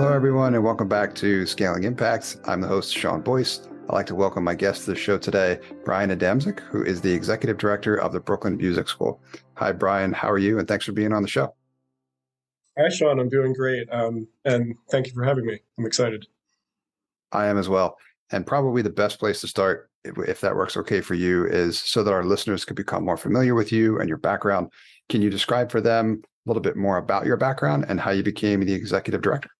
Hello, everyone, and welcome back to Scaling Impacts. I'm the host, Sean Boyce. I'd like to welcome my guest to the show today, Brian Adamczyk, who is the executive director of the Brooklyn Music School. Hi, Brian. How are you? And thanks for being on the show. Hi, Sean. I'm doing great. Um, and thank you for having me. I'm excited. I am as well. And probably the best place to start, if, if that works okay for you, is so that our listeners could become more familiar with you and your background. Can you describe for them a little bit more about your background and how you became the executive director?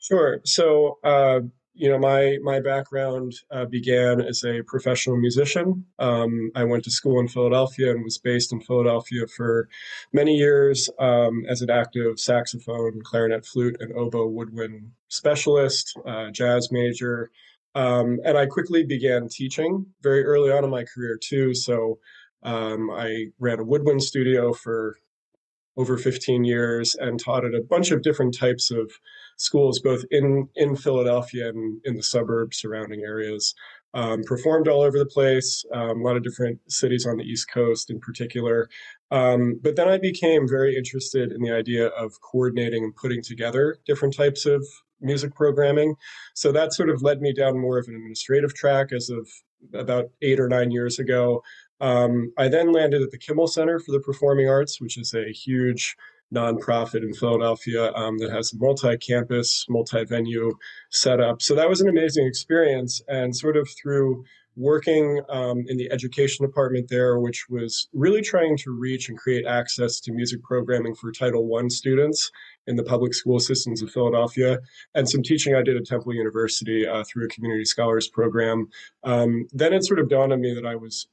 Sure. So, uh, you know, my my background uh, began as a professional musician. Um, I went to school in Philadelphia and was based in Philadelphia for many years um, as an active saxophone, clarinet, flute, and oboe woodwind specialist, uh, jazz major. Um, and I quickly began teaching very early on in my career too. So um, I ran a woodwind studio for over 15 years and taught at a bunch of different types of schools, both in, in Philadelphia and in the suburbs surrounding areas. Um, performed all over the place, um, a lot of different cities on the East Coast in particular. Um, but then I became very interested in the idea of coordinating and putting together different types of music programming. So that sort of led me down more of an administrative track as of about eight or nine years ago. Um, I then landed at the Kimmel Center for the Performing Arts, which is a huge nonprofit in Philadelphia um, that has a multi-campus, multi-venue setup. So that was an amazing experience, and sort of through working um, in the education department there, which was really trying to reach and create access to music programming for Title I students in the public school systems of Philadelphia, and some teaching I did at Temple University uh, through a community scholars program. Um, then it sort of dawned on me that I was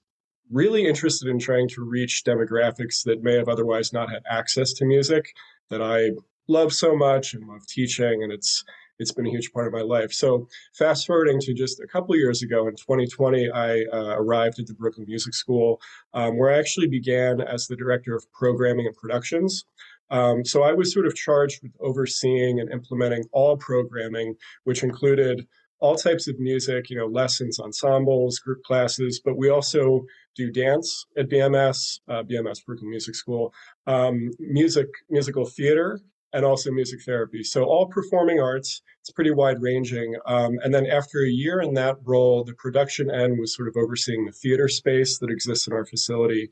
really interested in trying to reach demographics that may have otherwise not had access to music that I love so much and love teaching and it's it's been a huge part of my life. So fast forwarding to just a couple years ago in 2020, I uh, arrived at the Brooklyn Music School, um, where I actually began as the director of programming and productions. Um, so I was sort of charged with overseeing and implementing all programming, which included all types of music, you know, lessons, ensembles, group classes, but we also do dance at BMS, uh, BMS Brooklyn Music School, um, music, musical theater, and also music therapy. So all performing arts. It's pretty wide ranging. Um, and then after a year in that role, the production end was sort of overseeing the theater space that exists in our facility.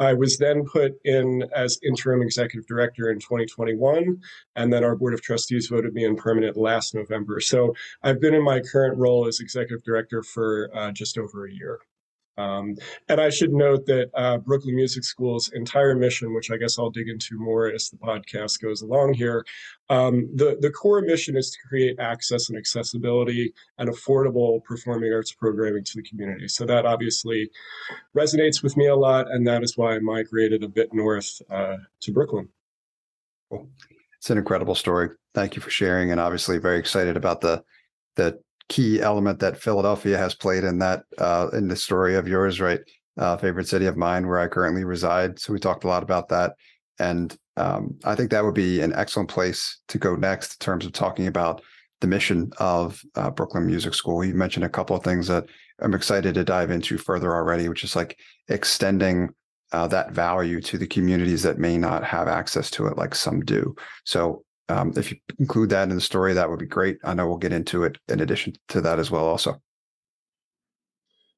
I was then put in as interim executive director in 2021, and then our board of trustees voted me in permanent last November. So I've been in my current role as executive director for uh, just over a year. Um, and I should note that uh, Brooklyn Music School's entire mission, which I guess I'll dig into more as the podcast goes along here, um, the, the core mission is to create access and accessibility and affordable performing arts programming to the community. So that obviously resonates with me a lot, and that is why I migrated a bit north uh, to Brooklyn. Cool. It's an incredible story. Thank you for sharing, and obviously very excited about the the key element that Philadelphia has played in that uh, in the story of yours, right? Uh, favorite city of mine, where I currently reside. So we talked a lot about that, and um, I think that would be an excellent place to go next in terms of talking about the mission of uh, Brooklyn Music School. You mentioned a couple of things that I'm excited to dive into further already, which is like extending uh, that value to the communities that may not have access to it, like some do. So um, if you include that in the story, that would be great. I know we'll get into it in addition to that as well, also.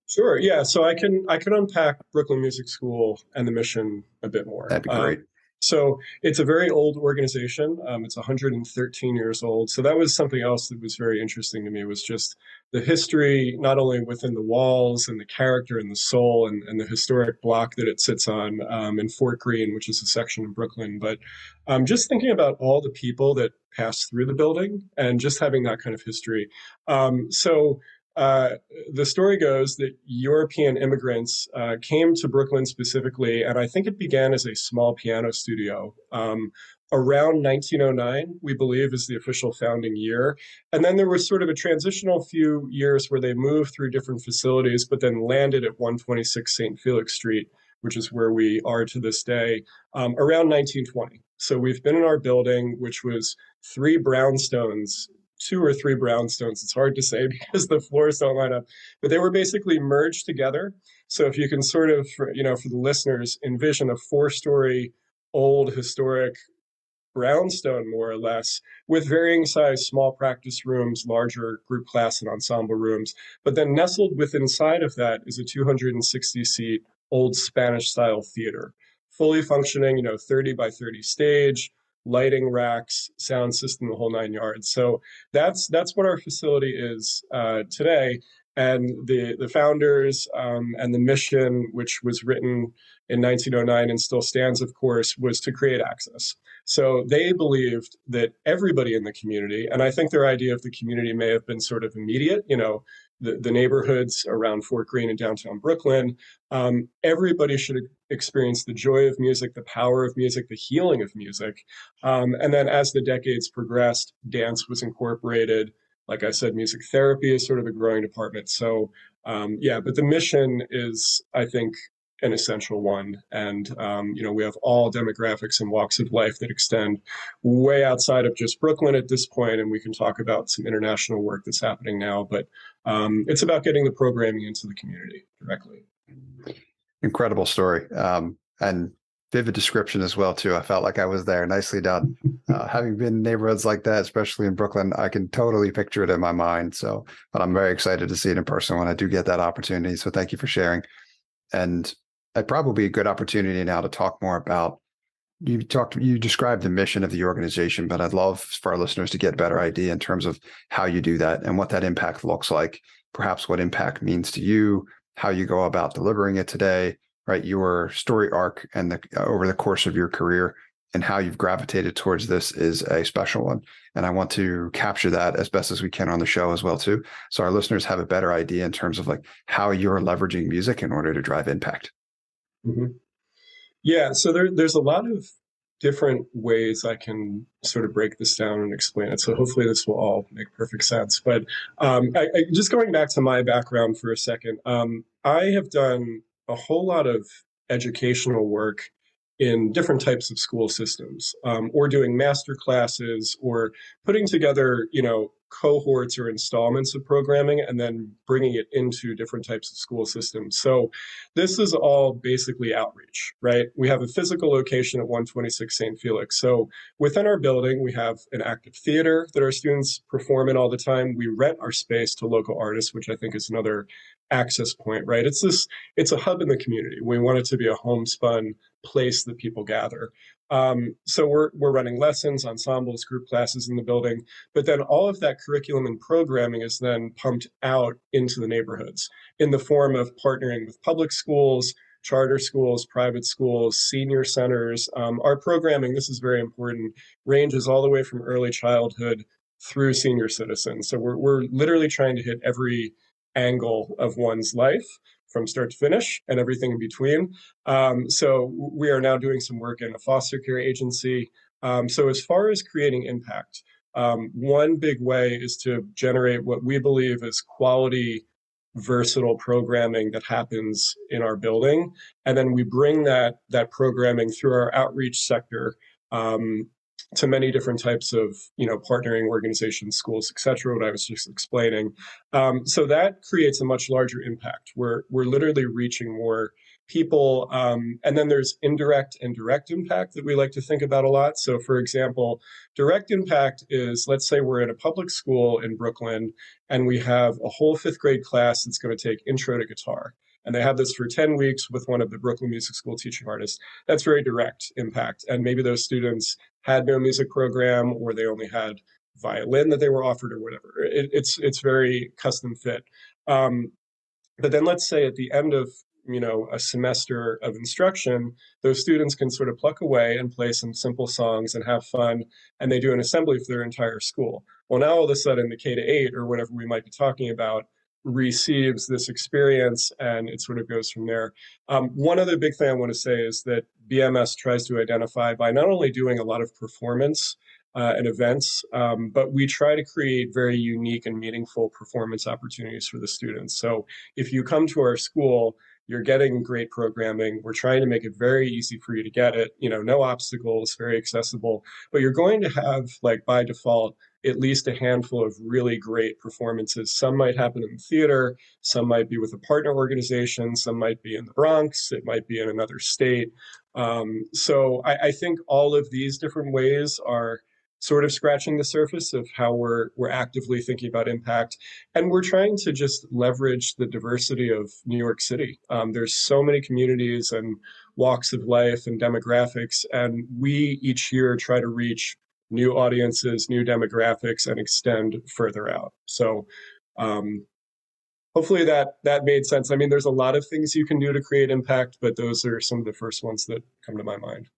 Sure. Yeah. So I can I can unpack Brooklyn Music School and the mission a bit more. That'd be great. Um, so it's a very old organization. Um, it's 113 years old. So that was something else that was very interesting to me was just the history, not only within the walls and the character and the soul and, and the historic block that it sits on um, in Fort Greene, which is a section of Brooklyn, but um, just thinking about all the people that passed through the building and just having that kind of history. Um, so uh, the story goes that European immigrants uh, came to Brooklyn specifically, and I think it began as a small piano studio. Um, around 1909, we believe, is the official founding year. And then there was sort of a transitional few years where they moved through different facilities, but then landed at 126 St. Felix Street, which is where we are to this day, um, around 1920. So we've been in our building, which was three brownstones two or three brownstones. It's hard to say because the floors don't line up, but they were basically merged together. So if you can sort of, you know, for the listeners, envision a four-story old historic brownstone more or less with varying size small practice rooms larger group class and ensemble rooms but then nestled within inside of that is a 260 seat old spanish style theater fully functioning you know 30 by 30 stage lighting racks sound system the whole nine yards so that's that's what our facility is uh, today and the the founders um, and the mission, which was written in 1909 and still stands, of course, was to create access. So they believed that everybody in the community, and I think their idea of the community may have been sort of immediate, you know, the, the neighborhoods around Fort Greene and downtown Brooklyn, um, everybody should experience the joy of music, the power of music, the healing of music. Um, and then as the decades progressed, dance was incorporated like I said, music therapy is sort of a growing department. So, um, yeah, but the mission is, I think, an essential one. And, um, you know, we have all demographics and walks of life that extend way outside of just Brooklyn at this point, And we can talk about some international work that's happening now. But um, it's about getting the programming into the community directly. Incredible story. Um, and vivid description as well too. I felt like I was there. Nicely done. Uh, having been in neighborhoods like that, especially in Brooklyn, I can totally picture it in my mind. So, but I'm very excited to see it in person when I do get that opportunity. So, thank you for sharing. And probably a good opportunity now to talk more about. You talked, you described the mission of the organization, but I'd love for our listeners to get a better idea in terms of how you do that and what that impact looks like. Perhaps what impact means to you, how you go about delivering it today, right your story arc and the over the course of your career and how you've gravitated towards this is a special one and i want to capture that as best as we can on the show as well too so our listeners have a better idea in terms of like how you're leveraging music in order to drive impact mm-hmm. yeah so there, there's a lot of different ways i can sort of break this down and explain it so hopefully this will all make perfect sense but um, I, I, just going back to my background for a second um, i have done a whole lot of educational work in different types of school systems um, or doing master classes or putting together you know cohorts or installments of programming and then bringing it into different types of school systems so this is all basically outreach right we have a physical location at 126 st felix so within our building we have an active theater that our students perform in all the time we rent our space to local artists which i think is another access point, right? It's this, it's a hub in the community. We want it to be a homespun place that people gather. Um, so we're we're running lessons, ensembles, group classes in the building, but then all of that curriculum and programming is then pumped out into the neighborhoods in the form of partnering with public schools, charter schools, private schools, senior centers. Um, our programming, this is very important, ranges all the way from early childhood through senior citizens. So we're we're literally trying to hit every angle of one's life from start to finish and everything in between. Um, so we are now doing some work in a foster care agency. Um, so as far as creating impact, um, one big way is to generate what we believe is quality versatile programming that happens in our building and then we bring that that programming through our outreach sector um, to many different types of you know partnering organizations schools etc what i was just explaining um, so that creates a much larger impact we're we're literally reaching more people um, and then there's indirect and direct impact that we like to think about a lot so for example direct impact is let's say we're in a public school in brooklyn and we have a whole fifth grade class that's going to take intro to guitar and they have this for 10 weeks with one of the Brooklyn Music School teaching artists. That's very direct impact. And maybe those students had no music program or they only had violin that they were offered or whatever. It, it's it's very custom fit. Um, but then let's say at the end of you know a semester of instruction, those students can sort of pluck away and play some simple songs and have fun, and they do an assembly for their entire school. Well, now all of a sudden the K to eight or whatever we might be talking about receives this experience and it sort of goes from there. Um, one other big thing I want to say is that BMS tries to identify by not only doing a lot of performance uh, and events, um, but we try to create very unique and meaningful performance opportunities for the students. So if you come to our school, you're getting great programming. We're trying to make it very easy for you to get it. You know, no obstacles, very accessible. But you're going to have, like by default, at least a handful of really great performances. Some might happen in the theater, some might be with a partner organization, some might be in the Bronx, it might be in another state. Um, so I, I think all of these different ways are sort of scratching the surface of how we're we're actively thinking about impact, and we're trying to just leverage the diversity of New York City. Um, there's so many communities and walks of life and demographics, and we each year try to reach new audiences, new demographics, and extend further out. So. Um, hopefully that that made sense. I mean, there's a lot of things you can do to create impact, but those are some of the first ones that come to my mind.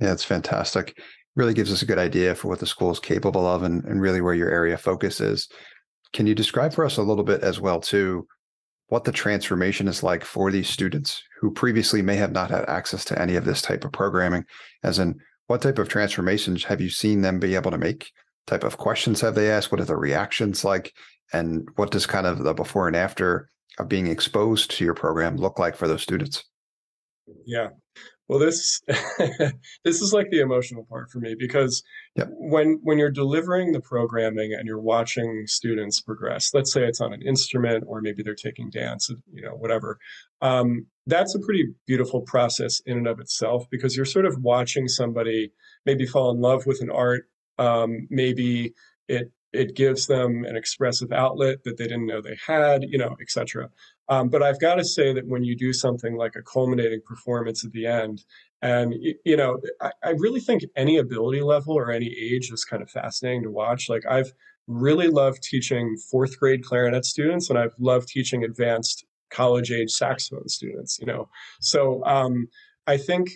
Yeah, it's fantastic really gives us a good idea for what the school is capable of and, and really where your area focus is. Can you describe for us a little bit as well too what the transformation is like for these students who previously may have not had access to any of this type of programming as in what type of transformations have you seen them be able to make? Type of questions have they asked? What are the reactions like? And what does kind of the before and after of being exposed to your program look like for those students? Yeah well, this this is like the emotional part for me because when when you're delivering the programming and you're watching students progress, let's say it's on an instrument or maybe they're taking dance, you know, whatever. Um, that's a pretty beautiful process in and of itself because you're sort of watching somebody maybe fall in love with an art. Um, maybe it it gives them an expressive outlet that they didn't know they had, you know, etc. Um, but I've got to say that when you do something like a culminating performance at the end, and you know, I, I really think any ability level or any age is kind of fascinating to watch. Like I've really loved teaching fourth grade clarinet students, and I've loved teaching advanced college age saxophone students. You know, so um, I think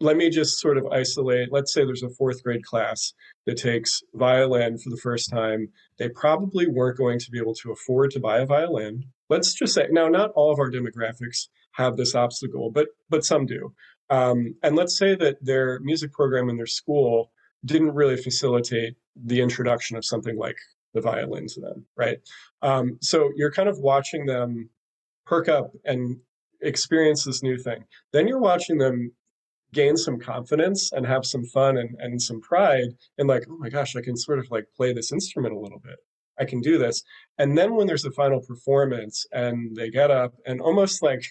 let me just sort of isolate. Let's say there's a fourth grade class that takes violin for the first time. They probably weren't going to be able to afford to buy a violin. Let's just say now, not all of our demographics have this obstacle, but but some do. Um, and let's say that their music program in their school didn't really facilitate the introduction of something like the violin to them, right? Um, so you're kind of watching them perk up and experience this new thing. Then you're watching them gain some confidence and have some fun and, and some pride and like oh my gosh i can sort of like play this instrument a little bit i can do this. And then when there's a final performance and they get up and almost like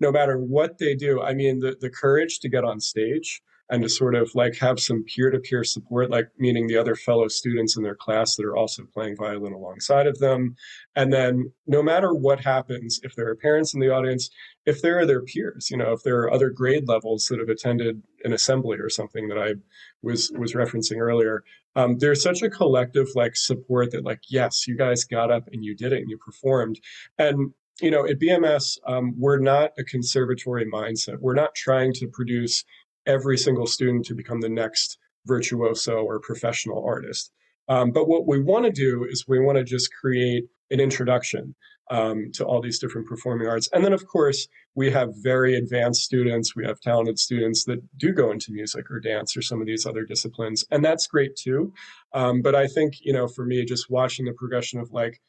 no matter what they do i mean the, the courage to get on stage and to sort of like have some peer-to-peer support like meaning the other fellow students in their class that are also playing violin alongside of them. And then no matter what happens if there are parents in the audience if there are their peers you know if there are other grade levels that have attended an assembly or something that i was was referencing earlier um, there's such a collective like support that like yes you guys got up and you did it and you performed and you know at bms um, we're not a conservatory mindset we're not trying to produce every single student to become the next virtuoso or professional artist. Um, but what we want to do is we want to just create an introduction um, to all these different performing arts. And then, of course, we have very advanced students. We have talented students that do go into music or dance or some of these other disciplines. And that's great too. Um, but I think, you know, for me, just watching the progression of like,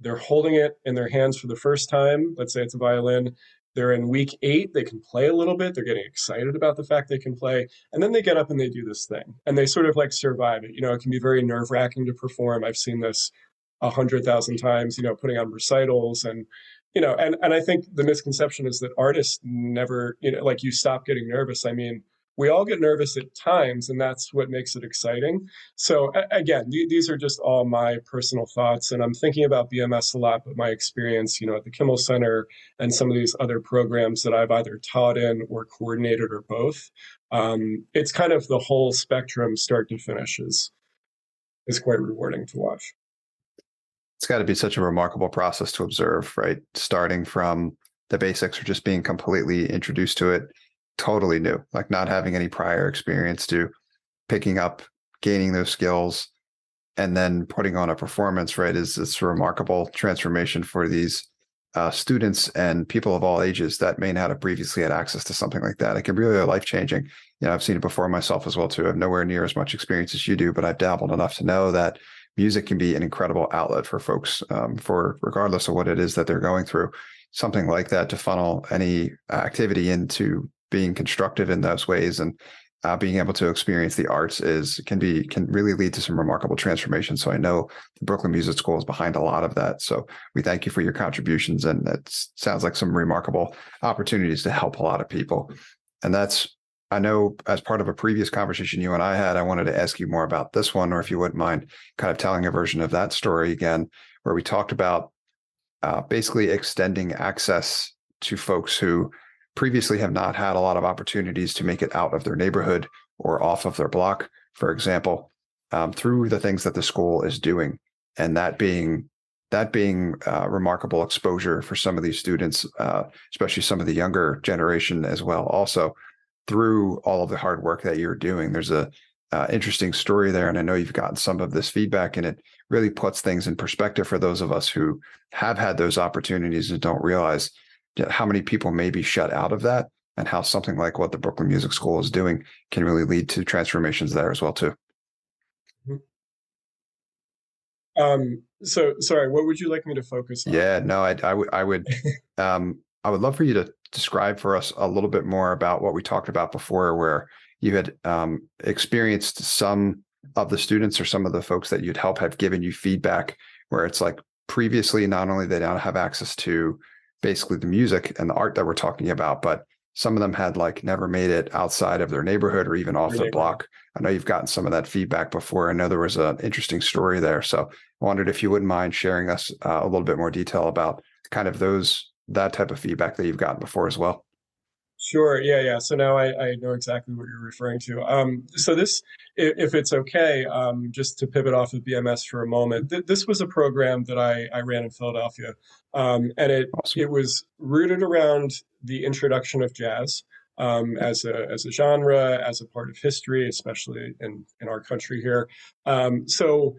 they're holding it in their hands for the first time. Let's say it's a violin. They're in week eight. They can play a little bit. They're getting excited about the fact they can play. And then they get up and they do this thing and they sort of like survive it. You know, it can be very nerve wracking to perform. I've seen this a hundred thousand times, you know, putting on recitals and, you know, and, and I think the misconception is that artists never, you know, like you stop getting nervous. I mean, we all get nervous at times and that's what makes it exciting. So again these are just all my personal thoughts and i'm thinking about bms a lot but my experience you know at the kimmel center and some of these other programs that i've either taught in or coordinated or both um, it's kind of the whole spectrum start to finish is is quite rewarding to watch. It's got to be such a remarkable process to observe right? Starting from the basics or just being completely introduced to it totally new, like not having any prior experience to picking up, gaining those skills, and then putting on a performance, right? Is it's a remarkable transformation for these uh, students and people of all ages that may not have previously had access to something like that. It can be really life changing. You know, I've seen it before myself as well too. I have nowhere near as much experience as you do, but I've dabbled enough to know that music can be an incredible outlet for folks um, for regardless of what it is that they're going through. Something like that to funnel any activity into being constructive in those ways and uh, being able to experience the arts is can be can really lead to some remarkable transformation. So I know the Brooklyn Music School is behind a lot of that. So we thank you for your contributions, and it sounds like some remarkable opportunities to help a lot of people. And that's I know as part of a previous conversation you and I had, I wanted to ask you more about this one, or if you wouldn't mind kind of telling a version of that story again, where we talked about uh, basically extending access to folks who previously have not had a lot of opportunities to make it out of their neighborhood or off of their block, for example, um, through the things that the school is doing, and that being that being uh, remarkable exposure for some of these students, uh, especially some of the younger generation as well. Also, through all of the hard work that you're doing, there's a uh, interesting story there, and I know you've gotten some of this feedback, and it really puts things in perspective for those of us who have had those opportunities and don't realize how many people may be shut out of that and how something like what the Brooklyn Music School is doing can really lead to transformations there as well too. Mm-hmm. Um, so sorry, what would you like me to focus on? Yeah, no, I, I would, I would, um, I would love for you to describe for us a little bit more about what we talked about before, where you had um, experienced some of the students or some of the folks that you'd help have given you feedback where it's like previously not only they don't have access to basically the music and the art that we're talking about, but some of them had like never made it outside of their neighborhood or even off the block. I know you've gotten some of that feedback before. I know there was an interesting story there. So I wondered if you wouldn't mind sharing us uh, a little bit more detail about kind of those that type of feedback that you've gotten before as well. Sure. Yeah. Yeah. So now I, I know exactly what you're referring to. Um, so this, if it's okay, um, just to pivot off of BMS for a moment, th- this was a program that I, I ran in Philadelphia, um, and it awesome. it was rooted around the introduction of jazz um, as a as a genre, as a part of history, especially in in our country here. Um, so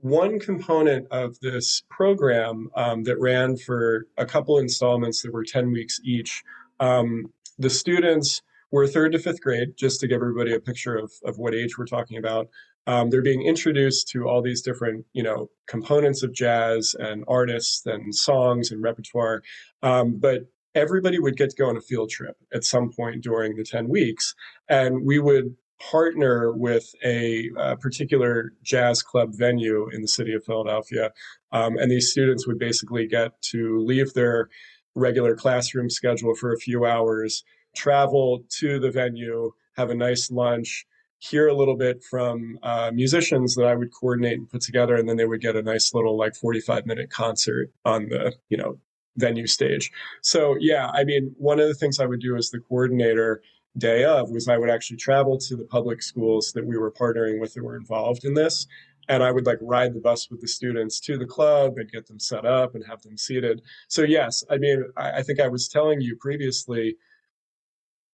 one component of this program um, that ran for a couple installments that were 10 weeks each um, the students were third to fifth grade, just to give everybody a picture of, of what age we're talking about. Um, they're being introduced to all these different, you know, components of jazz and artists and songs and repertoire. Um, but everybody would get to go on a field trip at some point during the 10 weeks. And we would partner with a, particular jazz club venue in the city of Philadelphia. Um, and these students would basically get to leave their regular classroom schedule for a few hours, travel to the venue, have a nice lunch, hear a little bit from uh, musicians that I would coordinate and put together, and then they would get a nice little like 45 minute concert on the, you know, venue stage. So yeah, I mean, one of the things I would do as the coordinator day of was I would actually travel to the public schools that we were partnering with that were involved in this and I would like ride the bus with the students to the club and get them set up and have them seated. So yes, I mean, I, I think I was telling you previously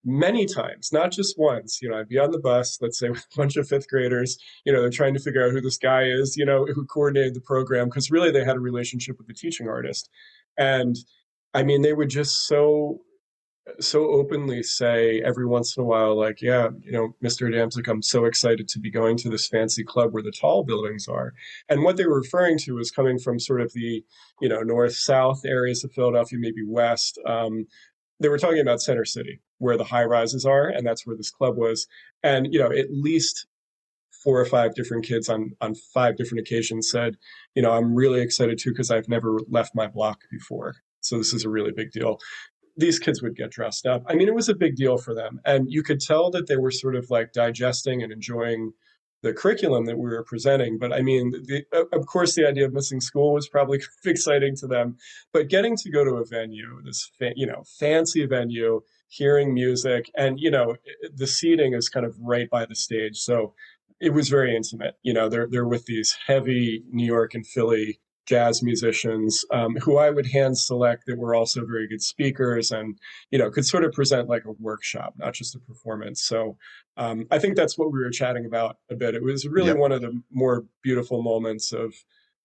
many times, not just once. You know, I'd be on the bus, let's say with a bunch of fifth graders. You know, they're trying to figure out who this guy is. You know, who coordinated the program because really they had a relationship with the teaching artist, and I mean, they would just so so openly say every once in a while, like, yeah, you know, Mr. Adamczyk, I'm so excited to be going to this fancy club where the tall buildings are. And what they were referring to was coming from sort of the, you know, north south areas of Philadelphia, maybe west. Um, they were talking about Center City, where the high rises are, and that's where this club was. And, you know, at least four or five different kids on on five different occasions said, you know, I'm really excited too because I've never left my block before. So this is a really big deal these kids would get dressed up. I mean, it was a big deal for them. And you could tell that they were sort of like digesting and enjoying the curriculum that we were presenting. But I mean, the, of course, the idea of missing school was probably exciting to them. But getting to go to a venue, this, fa- you know, fancy venue, hearing music, and, you know, the seating is kind of right by the stage. So it was very intimate. You know, they're, they're with these heavy New York and Philly jazz musicians um, who I would hand select that were also very good speakers and you know could sort of present like a workshop, not just a performance. So um, I think that's what we were chatting about a bit. It was really yep. one of the more beautiful moments of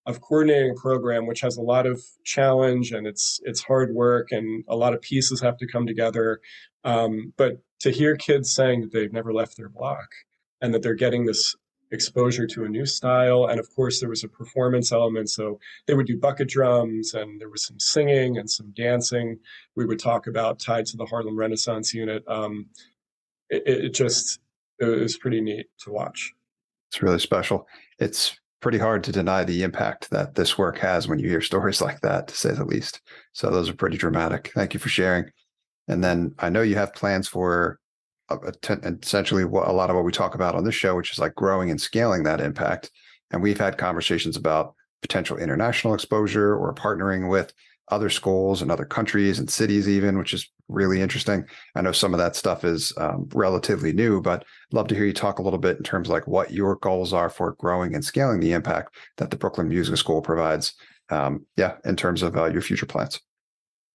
of coordinating a program which has a lot of challenge and it's it's hard work and a lot of pieces have to come together. Um, but to hear kids saying that they've never left their block and that they're getting this exposure to a new style. And of course, there was a performance element. So they would do bucket drums and there was some singing and some dancing. We would talk about tied to the Harlem Renaissance unit. Um, it, it, just, it was pretty neat to watch. It's really special. It's pretty hard to deny the impact that this work has when you hear stories like that, to say the least. So those are pretty dramatic. Thank you for sharing. And then I know you have plans for uh, essentially what a lot of what we talk about on this show, which is like growing and scaling that impact. And we've had conversations about potential international exposure or partnering with other schools and other countries and cities, even, which is really interesting. I know some of that stuff is um, relatively new, but love to hear you talk a little bit in terms like what your goals are for growing and scaling the impact that the Brooklyn Music School provides. Um, yeah, in terms of uh, your future plans.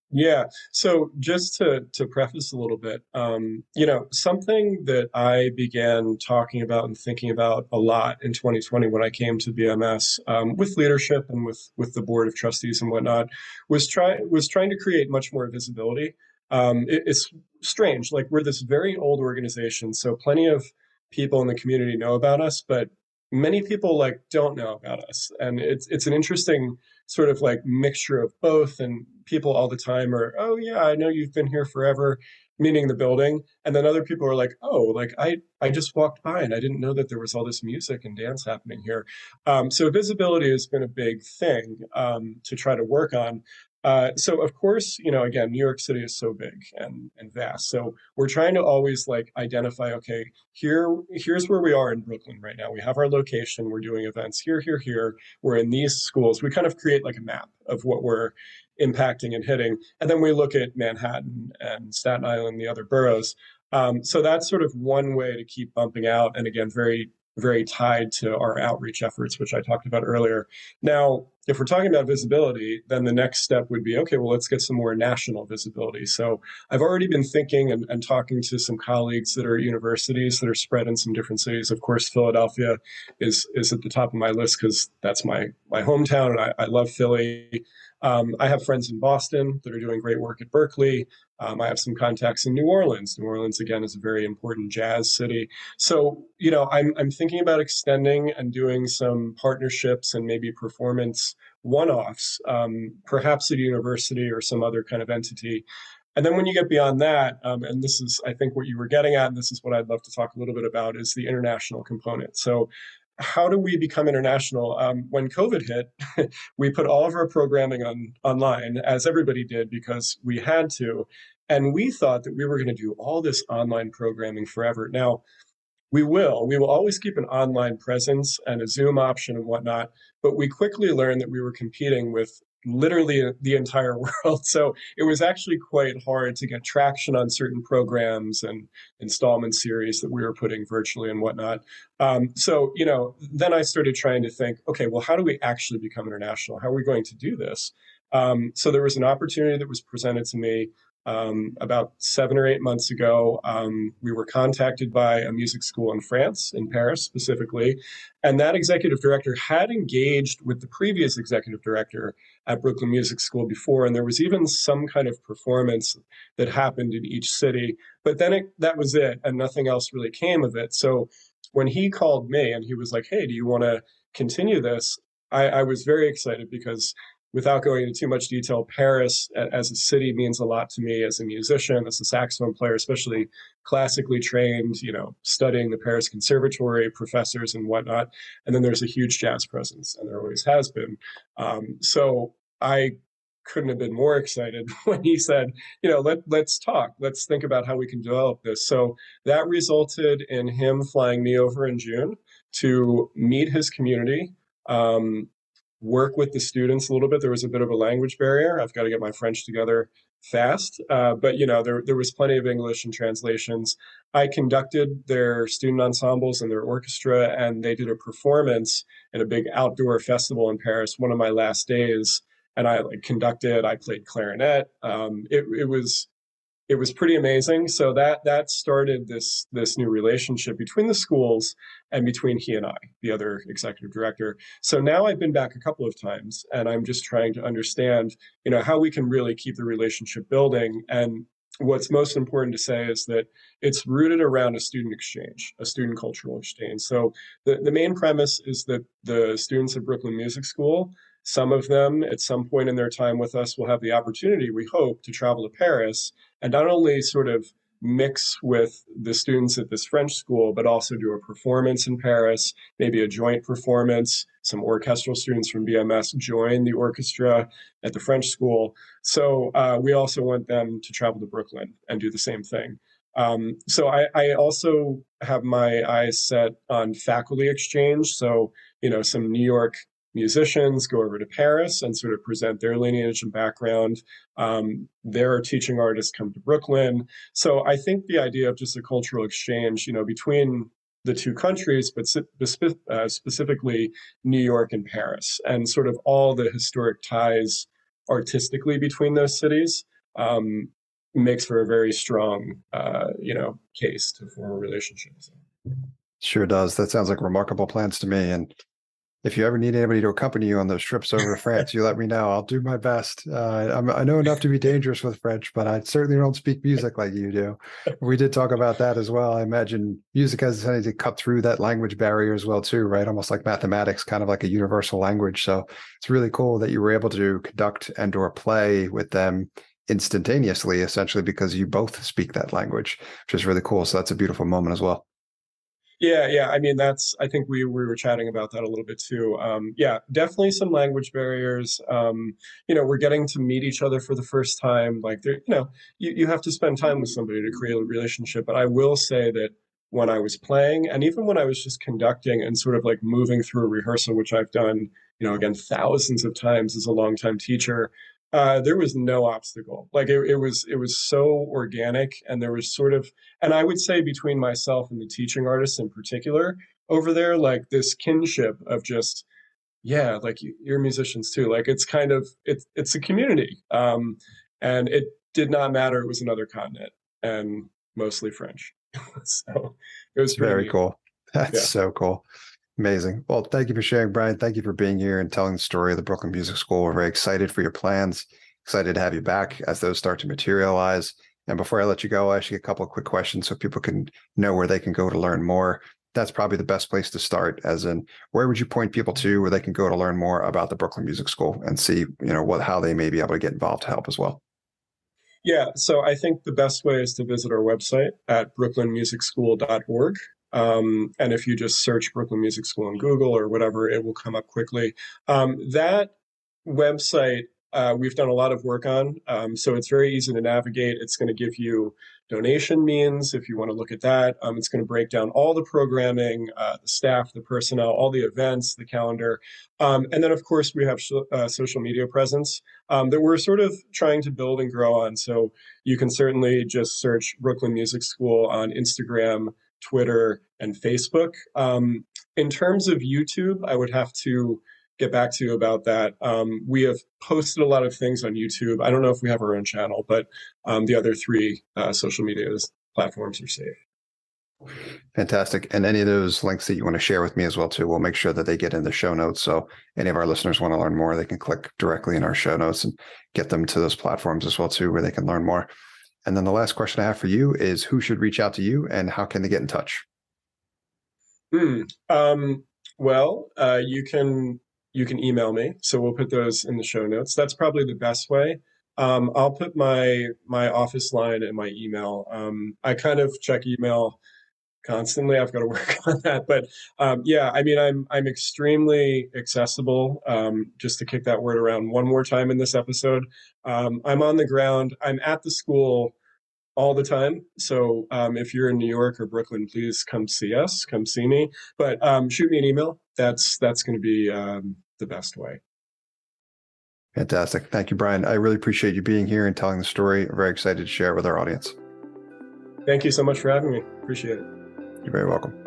Yeah. So just to to preface a little bit, um, you know, something that I began talking about and thinking about a lot in 2020 when I came to BMS um, with leadership and with with the board of trustees and whatnot was try was trying to create much more visibility. Um, it, it's strange, like we're this very old organization, so plenty of people in the community know about us, but many people like don't know about us, and it's it's an interesting sort of like mixture of both and people all the time are oh yeah i know you've been here forever meaning the building and then other people are like oh like i i just walked by and i didn't know that there was all this music and dance happening here. Um, so visibility has been a big thing um, to try to work on uh, so of course, you know, again, New York City is so big and, and vast. So we're trying to always like identify, okay, here, here's where we are in Brooklyn right now. We have our location, we're doing events here, here, here. We're in these schools. We kind of create like a map of what we're impacting and hitting. And then we look at Manhattan and Staten Island, the other boroughs. Um, so that's sort of one way to keep bumping out. And again, very very tied to our outreach efforts, which I talked about earlier. Now, if we're talking about visibility, then the next step would be okay, well, let's get some more national visibility. So I've already been thinking and, and talking to some colleagues that are at universities that are spread in some different cities. Of course, Philadelphia is is at the top of my list because that's my my hometown and I, I love Philly. Um, I have friends in Boston that are doing great work at Berklee. Um, I have some contacts in New Orleans. New Orleans, again, is a very important jazz city. So, you know, I'm, I'm thinking about extending and doing some partnerships and maybe performance one offs, um, perhaps at a university or some other kind of entity. And then when you get beyond that, um, and this is, I think, what you were getting at, and this is what I'd love to talk a little bit about, is the international component. So, how do we become international? Um, when COVID hit, we put all of our programming on online, as everybody did, because we had to. And we thought that we were going to do all this online programming forever. Now, we will. We will always keep an online presence and a Zoom option and whatnot. But we quickly learned that we were competing with literally the entire world. So it was actually quite hard to get traction on certain programs and installment series that we were putting virtually and whatnot. Um, so, you know, then I started trying to think, okay, well, how do we actually become international? How are we going to do this? Um, so there was an opportunity that was presented to me um, about seven or eight months ago, um, we were contacted by a music school in France, in Paris specifically. And that executive director had engaged with the previous executive director at Brooklyn Music School before. And there was even some kind of performance that happened in each city. But then it, that was it, and nothing else really came of it. So when he called me and he was like, hey, do you want to continue this? I, I was very excited because without going into too much detail, Paris as a city means a lot to me as a musician, as a saxophone player, especially classically trained, you know, studying the Paris Conservatory, professors and whatnot. And then there's a huge jazz presence, and there always has been. Um, so I couldn't have been more excited when he said, you know, let, let's talk. Let's think about how we can develop this. So that resulted in him flying me over in June to meet his community, um, work with the students a little bit. There was a bit of a language barrier. I've got to get my French together fast, uh, but you know there there was plenty of English and translations. I conducted their student ensembles and their orchestra, and they did a performance at a big outdoor festival in Paris. One of my last days, and I like conducted. I played clarinet. Um, it it was it was pretty amazing. So that that started this this new relationship between the schools and between he and I, the other executive director. So now I've been back a couple of times, and I'm just trying to understand, you know, how we can really keep the relationship building. And what's most important to say is that it's rooted around a student exchange, a student cultural exchange. So the, the main premise is that the students at Brooklyn Music School some of them, at some point in their time with us, will have the opportunity, we hope, to travel to Paris and not only sort of mix with the students at this French school, but also do a performance in Paris, maybe a joint performance. Some orchestral students from BMS join the orchestra at the French school. So uh, we also want them to travel to Brooklyn and do the same thing. Um, so I, I, also have my eyes set on faculty exchange. So, you know, some New York musicians go over to Paris and sort of present their lineage and background. Um, their teaching artists come to Brooklyn. So I think the idea of just a cultural exchange, you know, between the two countries, but uh, specifically New York and Paris, and sort of all the historic ties artistically between those cities, um, makes for a very strong, uh, you know, case to form a relationship. Sure does. That sounds like remarkable plans to me, and if you ever need anybody to accompany you on those trips over to France, you let me know. I'll do my best. Uh, i know enough to be dangerous with French, but I certainly don't speak music like you do. We did talk about that as well. I imagine music has a tendency to cut through that language barrier as well, too, right? Almost like mathematics, kind of like a universal language. So it's really cool that you were able to conduct and or play with them instantaneously, essentially because you both speak that language, which is really cool. So that's a beautiful moment as well. Yeah, yeah. I mean, that's. I think we we were chatting about that a little bit too. Um, yeah, definitely some language barriers. Um, you know, we're getting to meet each other for the first time. Like, there, you know, you you have to spend time with somebody to create a relationship. But I will say that when I was playing, and even when I was just conducting and sort of like moving through a rehearsal, which I've done, you know, again thousands of times as a longtime teacher, uh, there was no obstacle. Like it, it was, it was so organic, and there was sort of, and I would say between myself and the teaching artists in particular over there, like this kinship of just, yeah, like you're musicians too. Like it's kind of, it's it's a community, um, and it did not matter. It was another continent and mostly French, so it was very neat. cool. That's yeah. so cool. Amazing. Well, thank you for sharing, Brian. Thank you for being here and telling the story of the Brooklyn Music School. We're very excited for your plans. Excited to have you back as those start to materialize. And before I let you go, I ask you a couple of quick questions so people can know where they can go to learn more. That's probably the best place to start. As in, where would you point people to where they can go to learn more about the Brooklyn Music School and see, you know, what how they may be able to get involved to help as well? Yeah, so I think the best way is to visit our website at brooklynmusicschool.org. Um, and if you just search Brooklyn Music School in Google or whatever, it will come up quickly. Um, that website uh, we've done a lot of work on, um, so it's very easy to navigate. It's going to give you donation means if you want to look at that. Um, it's going to break down all the programming, uh, the staff, the personnel, all the events, the calendar. Um, and then, of course, we have uh, social media presence um, that we're sort of trying to build and grow on. So you can certainly just search Brooklyn Music School on Instagram, Twitter, and Facebook. Um, in terms of YouTube, I would have to get back to you about that. Um, we have posted a lot of things on YouTube. I don't know if we have our own channel, but um, the other three uh, social media platforms are safe. Fantastic. And any of those links that you want to share with me as well, too, we'll make sure that they get in the show notes. So any of our listeners want to learn more, they can click directly in our show notes and get them to those platforms as well, too, where they can learn more. And then the last question I have for you is who should reach out to you and how can they get in touch? Hmm. Um, well, uh, you can you can email me. So we'll put those in the show notes. That's probably the best way. Um, I'll put my my office line and my email. Um, I kind of check email constantly. I've got to work on that, but um, yeah, I mean, I'm I'm extremely accessible. Um, just to kick that word around one more time in this episode, um, I'm on the ground. I'm at the school all the time. So um, if you're in New York or Brooklyn, please come see us, come see me. But um, shoot me an email. That's that's going to be um, the best way. Fantastic. Thank you, Brian. I really appreciate you being here and telling the story. I'm very excited to share it with our audience. Thank you so much for having me. Appreciate it. You're very welcome.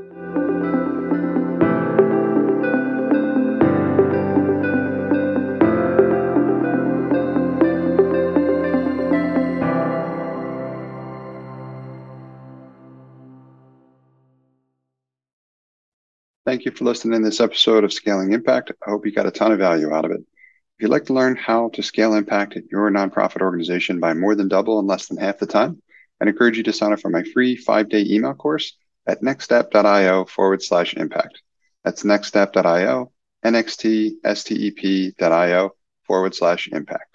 Thank you for listening to this episode of Scaling Impact. I hope you got a ton of value out of it. If you'd like to learn how to scale impact at your nonprofit organization by more than double in less than half the time, I'd encourage you to sign up for my free five day email course at nextstep.io forward slash impact. That's nextstep.io, nxtstep.io forward slash impact.